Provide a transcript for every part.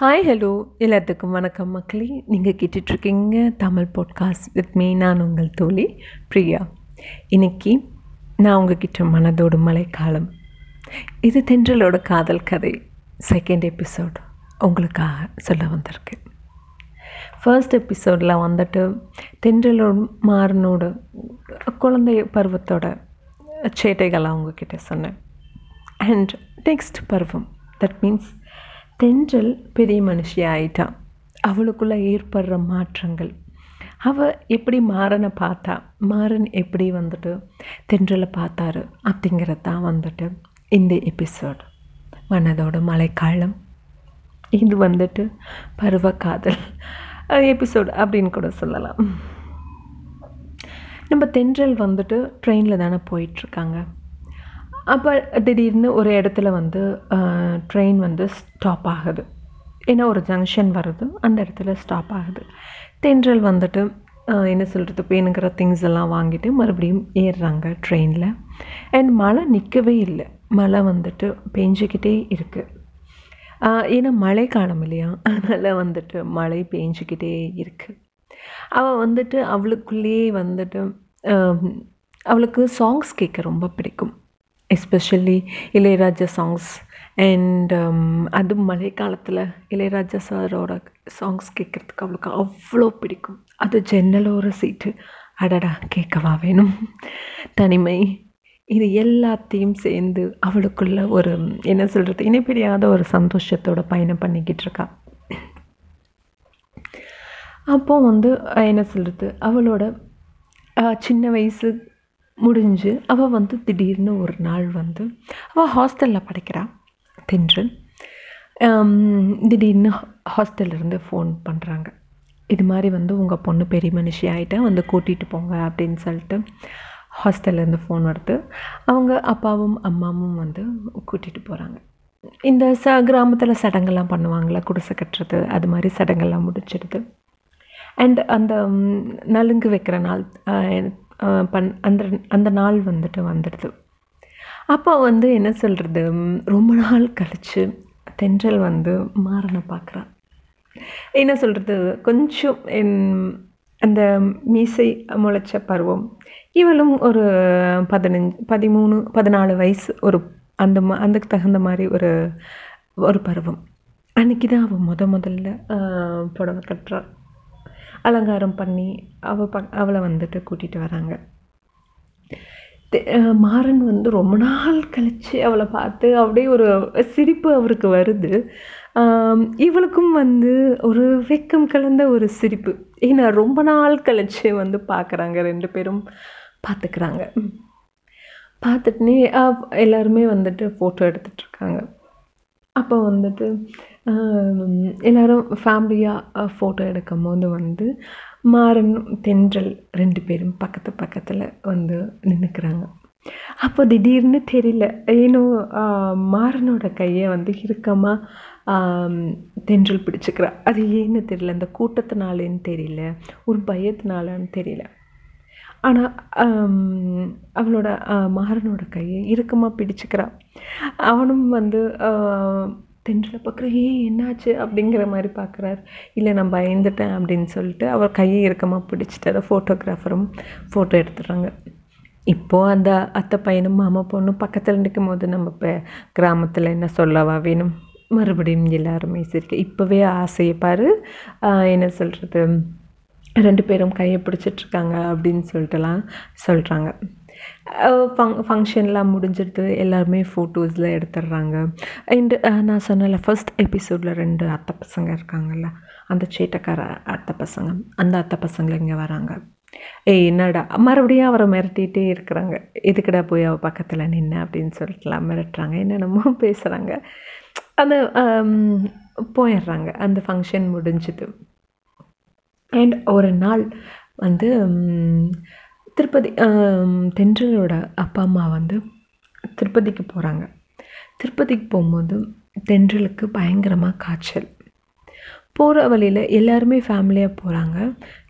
Hi hello எல்லாத்துக்கும் வணக்கம் மக்களே. நீங்கள் கேட்டுட்ருக்கீங்க தமிழ் பாட்காஸ்ட் வித் மீ நான் உங்கள் தோழி பிரியா. இன்னைக்கு நான் உங்ககிட்ட மனதோடு மழைக்காலம் இது தென்றலோட காதல் கதை செகண்ட் எபிசோட் உங்களுக்காக சொல்ல வந்திருக்கேன். ஃபர்ஸ்ட் எபிசோடில் வந்துட்டு தென்றலோட மாறனோட குழந்தை பருவத்தோட சேட்டைகளை அவங்கக்கிட்ட சொன்னேன். அண்ட் நெக்ஸ்ட் பருவம் தட் மீன்ஸ் தென்றல் பெரிய மனுஷி ஆயிட்டா அவளுக்குள்ளே ஏற்படுற மாற்றங்கள். அவள் எப்படி மாறனை பார்த்தா மாறன் எப்படி வந்துட்டு தென்றலை பார்த்தாரு அப்படிங்கிறது தான் வந்துட்டு இந்த எபிசோட் மனதோட மழைக்காலம். இது வந்துட்டு பருவக்காதல் எபிசோடு அப்படின்னு கூட சொல்லலாம். நம்ம தென்றல் வந்துட்டு ட்ரெயினில் தானே போயிட்டுருக்காங்க அப்போ திடீர்னு ஒரு இடத்துல வந்து ட்ரெயின் வந்து ஸ்டாப் ஆகுது. ஏன்னா ஒரு ஜங்ஷன் வருது அந்த இடத்துல ஸ்டாப் ஆகுது. தென்றல் வந்துட்டு என்ன சொல்கிறது பேணுங்கிற திங்ஸ் எல்லாம் வாங்கிட்டு மறுபடியும் ஏறுறாங்க ட்ரெயினில் அண்ட் மழை நிற்கவே இல்லை. மழை வந்துட்டு பெஞ்சிக்கிட்டே இருக்குது ஏன்னா மழை காலம் இல்லையா? அதனால் வந்துட்டு மழை பெஞ்சிக்கிட்டே இருக்குது அவள் வந்துட்டு அவளுக்குள்ளேயே வந்துட்டு அவளுக்கு சாங்ஸ் கேட்க ரொம்ப பிடிக்கும். Especially Ilaiyaraaja songs and um, அது மழைக்காலத்தில் இளையராஜா சாரோட சாங்ஸ் கேட்குறதுக்கு அவளுக்கு அவ்வளோ பிடிக்கும். அது ஜன்னலோர சீட்டு அடடா கேட்கவா வேணும்? தனிமை. இது எல்லாத்தையும் சேர்ந்து அவளுக்குள்ள ஒரு என்ன சொல்கிறது இணைப்பிரியாத ஒரு சந்தோஷத்தோட பயணம் பண்ணிக்கிட்டு இருக்கா. அப்போது வந்து என்ன சொல்கிறது அவளோட சின்ன வயசு முடிஞ்சு அவள் வந்து திடீர்னு ஒரு நாள் வந்து அவள் ஹாஸ்டலில் படிக்கிறாள் தின்று. திடீர்னு ஹாஸ்டல்லேருந்து ஃபோன் பண்ணுறாங்க இது மாதிரி வந்து உங்கள் பொண்ணு பெரிய மனுஷி ஆகிட்டா வந்து கூட்டிகிட்டு போங்க அப்படின்னு சொல்லிட்டு ஹாஸ்டல்லேருந்து ஃபோன் வருது அவங்க அப்பாவும் அம்மாவும் வந்து கூட்டிகிட்டு போகிறாங்க இந்த ச கிராமத்தில் சடங்கெல்லாம் பண்ணுவாங்களே குடிசை கட்டுறது அது மாதிரி சடங்கெல்லாம் முடிச்சிடுது. அண்ட் அந்த நலுங்கு வைக்கிற நாள் பண் அந்த அந்த நாள் வந்துட்டு வந்துடுது. அப்போ வந்து என்ன சொல்கிறது ரொம்ப நாள் கழித்து தென்றல் வந்து மாறனை பார்க்குறான். என்ன சொல்கிறது கொஞ்சம் என் அந்த மீசை முளைச்ச பருவம். இவளும் ஒரு பதினஞ்சு பதிமூணு பதினாலு வயசு ஒரு அந்த மா அதுக்கு தகுந்த மாதிரி ஒரு ஒரு பருவம். அன்றைக்கி தான் அவள் முத முதல்ல புடவை கட்டுறாள் அலங்காரம் பண்ணி அவள் ப அவளை வந்துட்டு கூட்டிகிட்டு வராங்க. மாறன் வந்து ரொம்ப நாள் கழித்து அவளை பார்த்து அப்படியே ஒரு சிரிப்பு அவருக்கு வருது. இவளுக்கும் வந்து ஒரு வெக்கம் கலந்த ஒரு சிரிப்பு. ஏன்னா ரொம்ப நாள் கழித்து வந்து பார்க்குறாங்க ரெண்டு பேரும் பார்த்துக்கிறாங்க. பார்த்துட்டுனே எல்லாருமே வந்துட்டு ஃபோட்டோ எடுத்துகிட்ருக்காங்க அப்போ வந்துட்டு எல்லோரும் ஃபேமிலியாக ஃபோட்டோ எடுக்கும் போது வந்து மாறன் தென்றல் ரெண்டு பேரும் பக்கத்து பக்கத்தில் வந்து நின்றுக்கிறாங்க அப்போ திடீர்னு தெரியல. ஏன்னோ மாறனோட கையை வந்து இறுக்கமாக தென்றல் பிடிச்சிக்கிறா. அது ஏன்னு தெரியல. அந்த கூட்டத்தினாலேன்னு தெரியல. ஒரு பயத்தினாலன்னு தெரியல. ஆனால் அவளோட மாறனோட கையை இறுக்கமாக பிடிச்சிக்கிறா. அவனும் வந்து தென்றலை பார்க்குற ஏன் என்னாச்சு? அப்படிங்கிற மாதிரி பார்க்குறாரு. இல்லை நான் பயந்துட்டேன் அப்படின்னு சொல்லிட்டு அவர் கையை இறுக்கமாக பிடிச்சிட்டு அதை ஃபோட்டோகிராஃபரும் ஃபோட்டோ எடுத்துடுறாங்க. இப்போது அந்த அத்தை பையனும் மாமா பொண்ணும் பக்கத்தில் நிற்கும் போது நம்ம இப்போ கிராமத்தில் என்ன சொல்லவா வேணும்? மறுபடியும் எல்லாருமே சரி இப்போவே ஆசையப்பார் என்ன சொல்கிறது ரெண்டு பேரும் கையை பிடிச்சிட்ருக்காங்க அப்படின்னு சொல்லிட்டுலாம் சொல்கிறாங்க ஃபங் ஃபங்க்ஷன்லாம் முடிஞ்சிடுது எல்லாருமே ஃபோட்டோஸில் எடுத்துடுறாங்க. அண்டு நான் சொன்னல ஃபஸ்ட் எபிசோடில் ரெண்டு அத்தை பசங்க இருக்காங்கல்ல அந்த சேட்டக்கார அத்தை பசங்க அந்த அத்தை பசங்களை இங்கே வராங்க. ஏய் என்னடா மறுபடியும் அவரை மிரட்டிகிட்டே இருக்கிறாங்க. எதுக்கடா போய் அவள் பக்கத்தில் நின்று அப்படின்னு சொல்லிட்டுலாம் மிரட்டுறாங்க. என்னென்னமோ பேசுகிறாங்க அந்த போயிடுறாங்க. அந்த ஃபங்க்ஷன் முடிஞ்சுது. அண்ட் ஒரு நாள் வந்து திருப்பதி தென்றலோட அப்பா அம்மா வந்து திருப்பதிக்கு போகிறாங்க திருப்பதிக்கு போகும்போது தென்றலுக்கு பயங்கரமாக காய்ச்சல். போகிற வழியில் எல்லாருமே ஃபேமிலியாக போகிறாங்க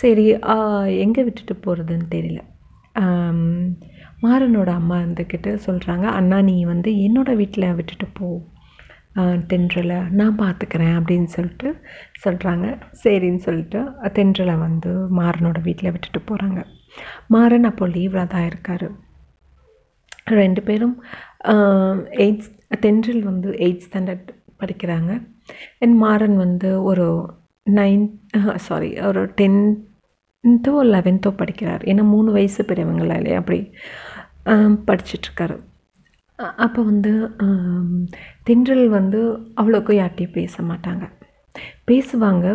சரி எங்கே விட்டுட்டு போகிறதுன்னு தெரியல. மாறனோட அம்மா இருந்துக்கிட்டு சொல்கிறாங்க அண்ணா நீ வந்து என்னோடய வீட்டில் விட்டுட்டு போ. தென்றலை நான் பார்த்துக்கிறேன் அப்படின்னு சொல்லிட்டு சொல்கிறாங்க சரின்னு சொல்லிட்டு தென்றலை வந்து மாறனோட வீட்டில் விட்டுட்டு போகிறாங்க மாறன் அப்போ லீவில் தான் இருக்கார். ரெண்டு பேரும் எயிட்ஸ் தென்றில் வந்து எயிட் ஸ்டாண்டர்ட் படிக்கிறாங்க. அண்ட் மாறன் வந்து ஒரு நைன்த் சாரி ஒரு டென்த்தோ லெவன்த்தோ படிக்கிறார். ஏன்னா மூணு வயசு பெரியவங்களா இல்லையா? அப்படி படிச்சிட்ருக்காரு. அப்போ வந்து தென்றல் வந்து அவ்வளோக்கும் யார்ட்டையும் பேச மாட்டாங்க. பேசுவாங்க.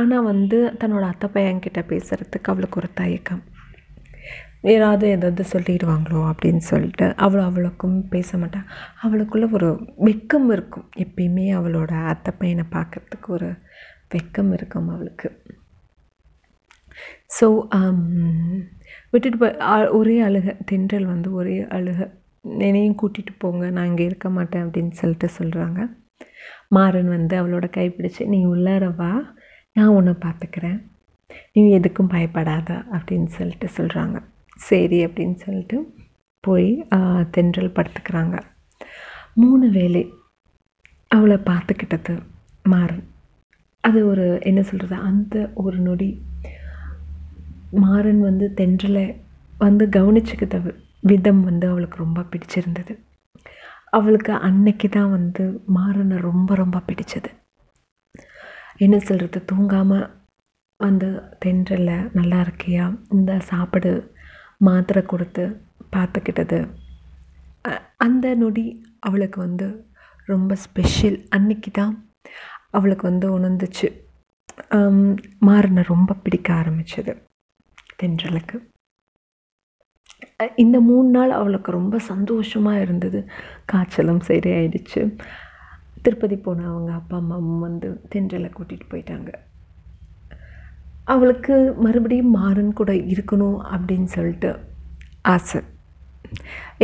ஆனால் வந்து தன்னோட அத்தை பையன்கிட்ட பேசுகிறதுக்கு அவளுக்கு ஒரு தயக்கம். யாராவது ஏதாவது சொல்லிடுவாங்களோ அப்படின்னு சொல்லிட்டு அவள் அவ்வளோக்கும் பேச மாட்டாள் அவளுக்குள்ளே ஒரு வெக்கம் இருக்கும். எப்பயுமே அவளோட அத்தை பையனை பார்க்குறதுக்கு ஒரு வெக்கம் இருக்கும் அவளுக்கு. ஸோ um, விட்டுட்டு போய் ஒரே அழுக தென்றல் வந்து ஒரே அழுக. என்னையும் கூட்டிகிட்டு போங்க நான் இங்கே இருக்க மாட்டேன் அப்படின்னு சொல்லிட்டு சொல்கிறாங்க மாறன் வந்து அவளோட கைப்பிடிச்சு நீ உள்ளார வா நான் உன்னை பார்த்துக்கிறேன். நீ எதுக்கும் பயப்படாத அப்படின்னு சொல்லிட்டு சொல்கிறாங்க சரி அப்படின்னு சொல்லிட்டு போய் தென்றல் படுத்துக்கிறாங்க. மூணு வேலை அவளை பார்த்துக்கிட்டது மாறன். அது ஒரு என்ன சொல்கிறது அந்த ஒரு நொடி மாறன் வந்து தென்றலை வந்து கவனிச்சுக்கிட்ட விதம் வந்து அவளுக்கு ரொம்ப பிடிச்சிருந்தது. அவளுக்கு அன்னைக்கு தான் வந்து மாறனை ரொம்ப ரொம்ப பிடிச்சது. என்ன சொல்கிறது தூங்காமல் வந்து தென்றலை நல்லா இருக்கியா? இந்த சாப்பாடு மாத்திரை கொடுத்து பார்த்துக்கிட்டது. அந்த நொடி அவளுக்கு வந்து ரொம்ப ஸ்பெஷல் அன்னைக்கு தான் அவளுக்கு வந்து உணர்ந்துச்சு. மாறனை ரொம்ப பிடிக்க ஆரம்பிச்சது தென்றலுக்கு. இந்த மூணு நாள் அவளுக்கு ரொம்ப சந்தோஷமாக இருந்தது. காய்ச்சலும் சரியாயிடுச்சு. திருப்பதி போன அவங்க அப்பா அம்மாவும் வந்து தென்றலை கூட்டிகிட்டு போயிட்டாங்க. அவளுக்கு மறுபடியும் மாறன் கூட இருக்கணும் அப்படின்னு சொல்லிட்டு ஆசை.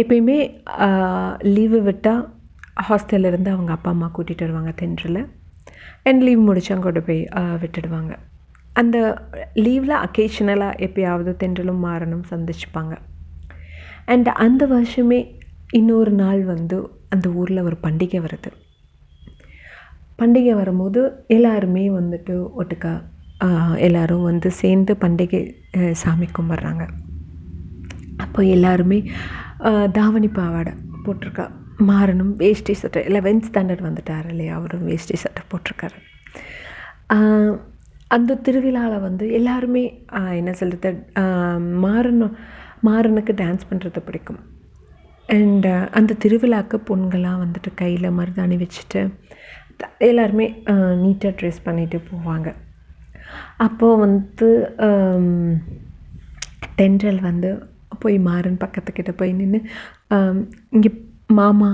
எப்பயுமே லீவு விட்டால் ஹாஸ்டல்லேருந்து அவங்க அப்பா அம்மா கூட்டிகிட்டு வருவாங்க தென்றில் அண்ட் லீவ் முடிச்சு கொண்டு போய் விட்டுடுவாங்க. அந்த லீவில் அக்கேஷனலாக எப்பயாவது தென்றலும் மாறனும் சந்திச்சுப்பாங்க. அண்ட் அந்த வருஷமே இன்னொரு நாள் வந்து அந்த ஊரில் ஒரு பண்டிகை வருது. பண்டிகை வரும்போது எல்லாருமே வந்துட்டு ஒட்டுக்கா எல்லோரும் வந்து சேர்ந்து பண்டிகை சாமி கும்பிட்றாங்க. அப்போ எல்லாருமே தாவணி பாவாடை போட்டிருக்கா. மாறனும் வேஷ்டி சட்டை. லெவன்த் ஸ்டாண்டர்ட் வந்துட்டார் இல்லையா? அவரும் வேஷ்டி சட்டை போட்டிருக்காரு. அந்த திருவிழாவில் வந்து எல்லாருமே என்ன சொல்கிறது மாறனும் மாறனுக்கு டான்ஸ் பண்ணுறது பிடிக்கும். அண்ட் அந்த திருவிழாக்கு பொண்களாக வந்துட்டு கையில் மருதாணி வச்சுட்டு எல்லாருமே நீட்டாக ட்ரெஸ் பண்ணிட்டு போவாங்க. அப்போது வந்து தென்றல் வந்து போய் மாறன் பக்கத்துக்கிட்ட போய் நின்று இங்கே மாமா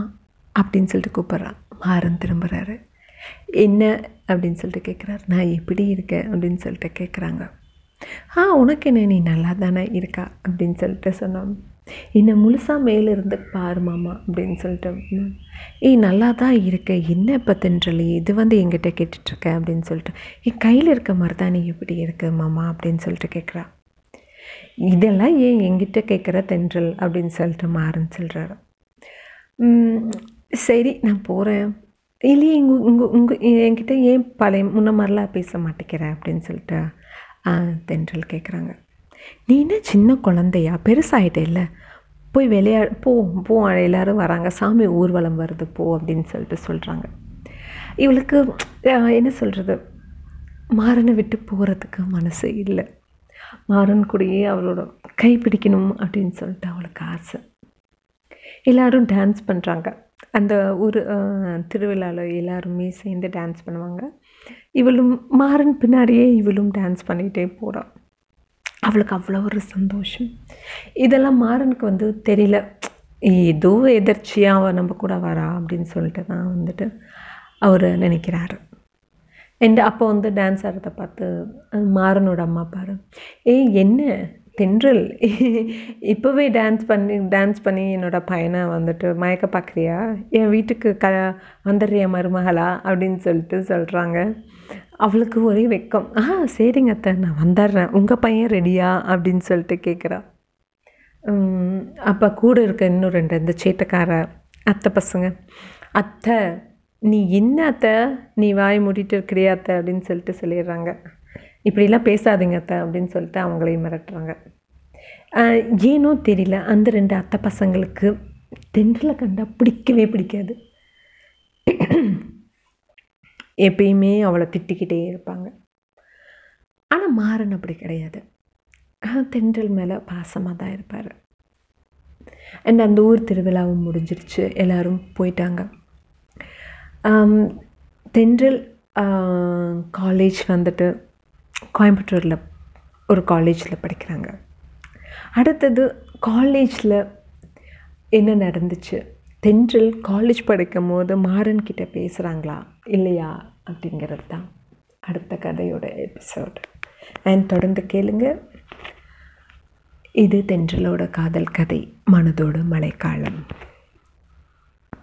அப்படின்னு சொல்லிட்டு கூப்பிட்றான். மாறன் திரும்புகிறாரு என்ன அப்படின்னு சொல்லிட்டு கேட்குறாரு நான் எப்படி இருக்கேன் அப்படின்னு சொல்லிட்டு கேட்குறாங்க ஆ உனக்கு என்ன? நீ நல்லா தானே இருக்கா? அப்படின்னு சொல்லிட்டு சொன்னான் என்னை முழுசாக மேலே இருந்து பாரு மாமா அப்படின்னு சொல்லிட்டு ஏய் நல்லா தான் இருக்க. என்ன இப்போ தின்றலி? இது வந்து எங்கிட்ட கேட்டுட்ருக்க அப்படின்னு சொல்லிட்டு. என் கையில் இருக்க மாதிரி தான் நீ எப்படி இருக்கு மாமா அப்படின்னு சொல்லிட்டு கேட்குறா இதெல்லாம் ஏன் எங்கிட்ட கேட்குற தென்றல் அப்படின்னு சொல்லிட்டு மாறுன்னு சொல்கிறாரு சரி நான் போகிறேன் இல்லையே இங்கே உங்கள் உங்கள் என்கிட்ட ஏன் பழைய முன்ன மாதிரிலாம் பேச மாட்டேங்கிற அப்படின்னு சொல்லிட்டு தென்றல் கேட்குறாங்க நீ என்ன சின்ன குழந்தையா? பெருசாகிட்டே இல்லை போய் விளையா போ போ எல்லோரும் வராங்க. சாமி ஊர்வலம் வருது போ அப்படின்னு சொல்லிட்டு சொல்கிறாங்க இவளுக்கு என்ன சொல்கிறது மாறனை விட்டு போகிறதுக்கு மனசு இல்லை. மாறன் கூடயே அவளோட கை பிடிக்கணும் அப்படின்னு சொல்லிட்டு அவளுக்கு ஆசை. எல்லோரும் டான்ஸ் பண்ணுறாங்க அந்த ஊர் திருவிழாவில் எல்லாருமே சேர்ந்து டான்ஸ் பண்ணுவாங்க. இவளும் மாறன் பின்னாடியே இவளும் டான்ஸ் பண்ணிகிட்டே போகிறான் அவளுக்கு அவ்வளோ ஒரு சந்தோஷம். இதெல்லாம் மாறனுக்கு வந்து தெரியல. ஏதோ எதர்ச்சியாக அவள் நம்ம கூட வரா அப்படின்னு சொல்லிட்டு தான் வந்துட்டு அவர் நினைக்கிறாரு. அண்ட் அப்போ வந்து டான்ஸ் ஆடுறத பார்த்து மாறனோட அம்மா பாரு. ஏய் என்ன? தென்றல். இப்போவே டான்ஸ் பண்ணி டான்ஸ் பண்ணி என்னோடய பையனை வந்துட்டு மயக்க பார்க்குறியா? என் வீட்டுக்கு க வந்துடுறிய மருமகளா? அப்படின்னு சொல்லிட்டு சொல்கிறாங்க அவளுக்கு ஒரே வெக்கம். ஆ சரிங்க அத்தை நான் வந்துடுறேன். உங்கள் பையன் ரெடியா அப்படின்னு சொல்லிட்டு கேட்குறா அப்போ கூட இருக்க இன்னும் ரெண்டு இந்த சேட்டக்கார அத்தை பசங்க. அத்தை நீ என்ன அத்தை? நீ வாய் மூடிட்டு இருக்கிறியா அத்தை? அப்படின்னு சொல்லிட்டு சொல்லிடுறாங்க. இப்படிலாம் பேசாதீங்க அத்தை அப்படின்னு சொல்லிட்டு அவங்களையும் மிரட்டுறாங்க. ஏனோ தெரியல. அந்த ரெண்டு அத்தை பசங்களுக்கு தென்றலை கண்டா பிடிக்கவே பிடிக்காது. எப்பயுமே அவளை திட்டிக்கிட்டே இருப்பாங்க. ஆனால் மாறன் அப்படி கிடையாது. தென்றல் மேலே பாசமாக தான் இருப்பார். அண்ட் அந்த ஊர் திருவிழாவும் முடிஞ்சிருச்சு. எல்லோரும் போயிட்டாங்க. தென்றல் காலேஜ் வந்துட்டு கோயம்புத்தூரில் ஒரு காலேஜில் படிக்கிறாங்க. அடுத்தது காலேஜில் என்ன நடந்துச்சு? தென்றல் காலேஜ் படிக்கும் போது மாறன் கிட்ட பேசுகிறாங்களா இல்லையா? அப்படிங்கிறது தான் அடுத்த கதையோட எபிசோடு அண்ட் தொடர்ந்து கேளுங்க. இது தென்றலோட காதல் கதை மனதோட மழைக்காலம்.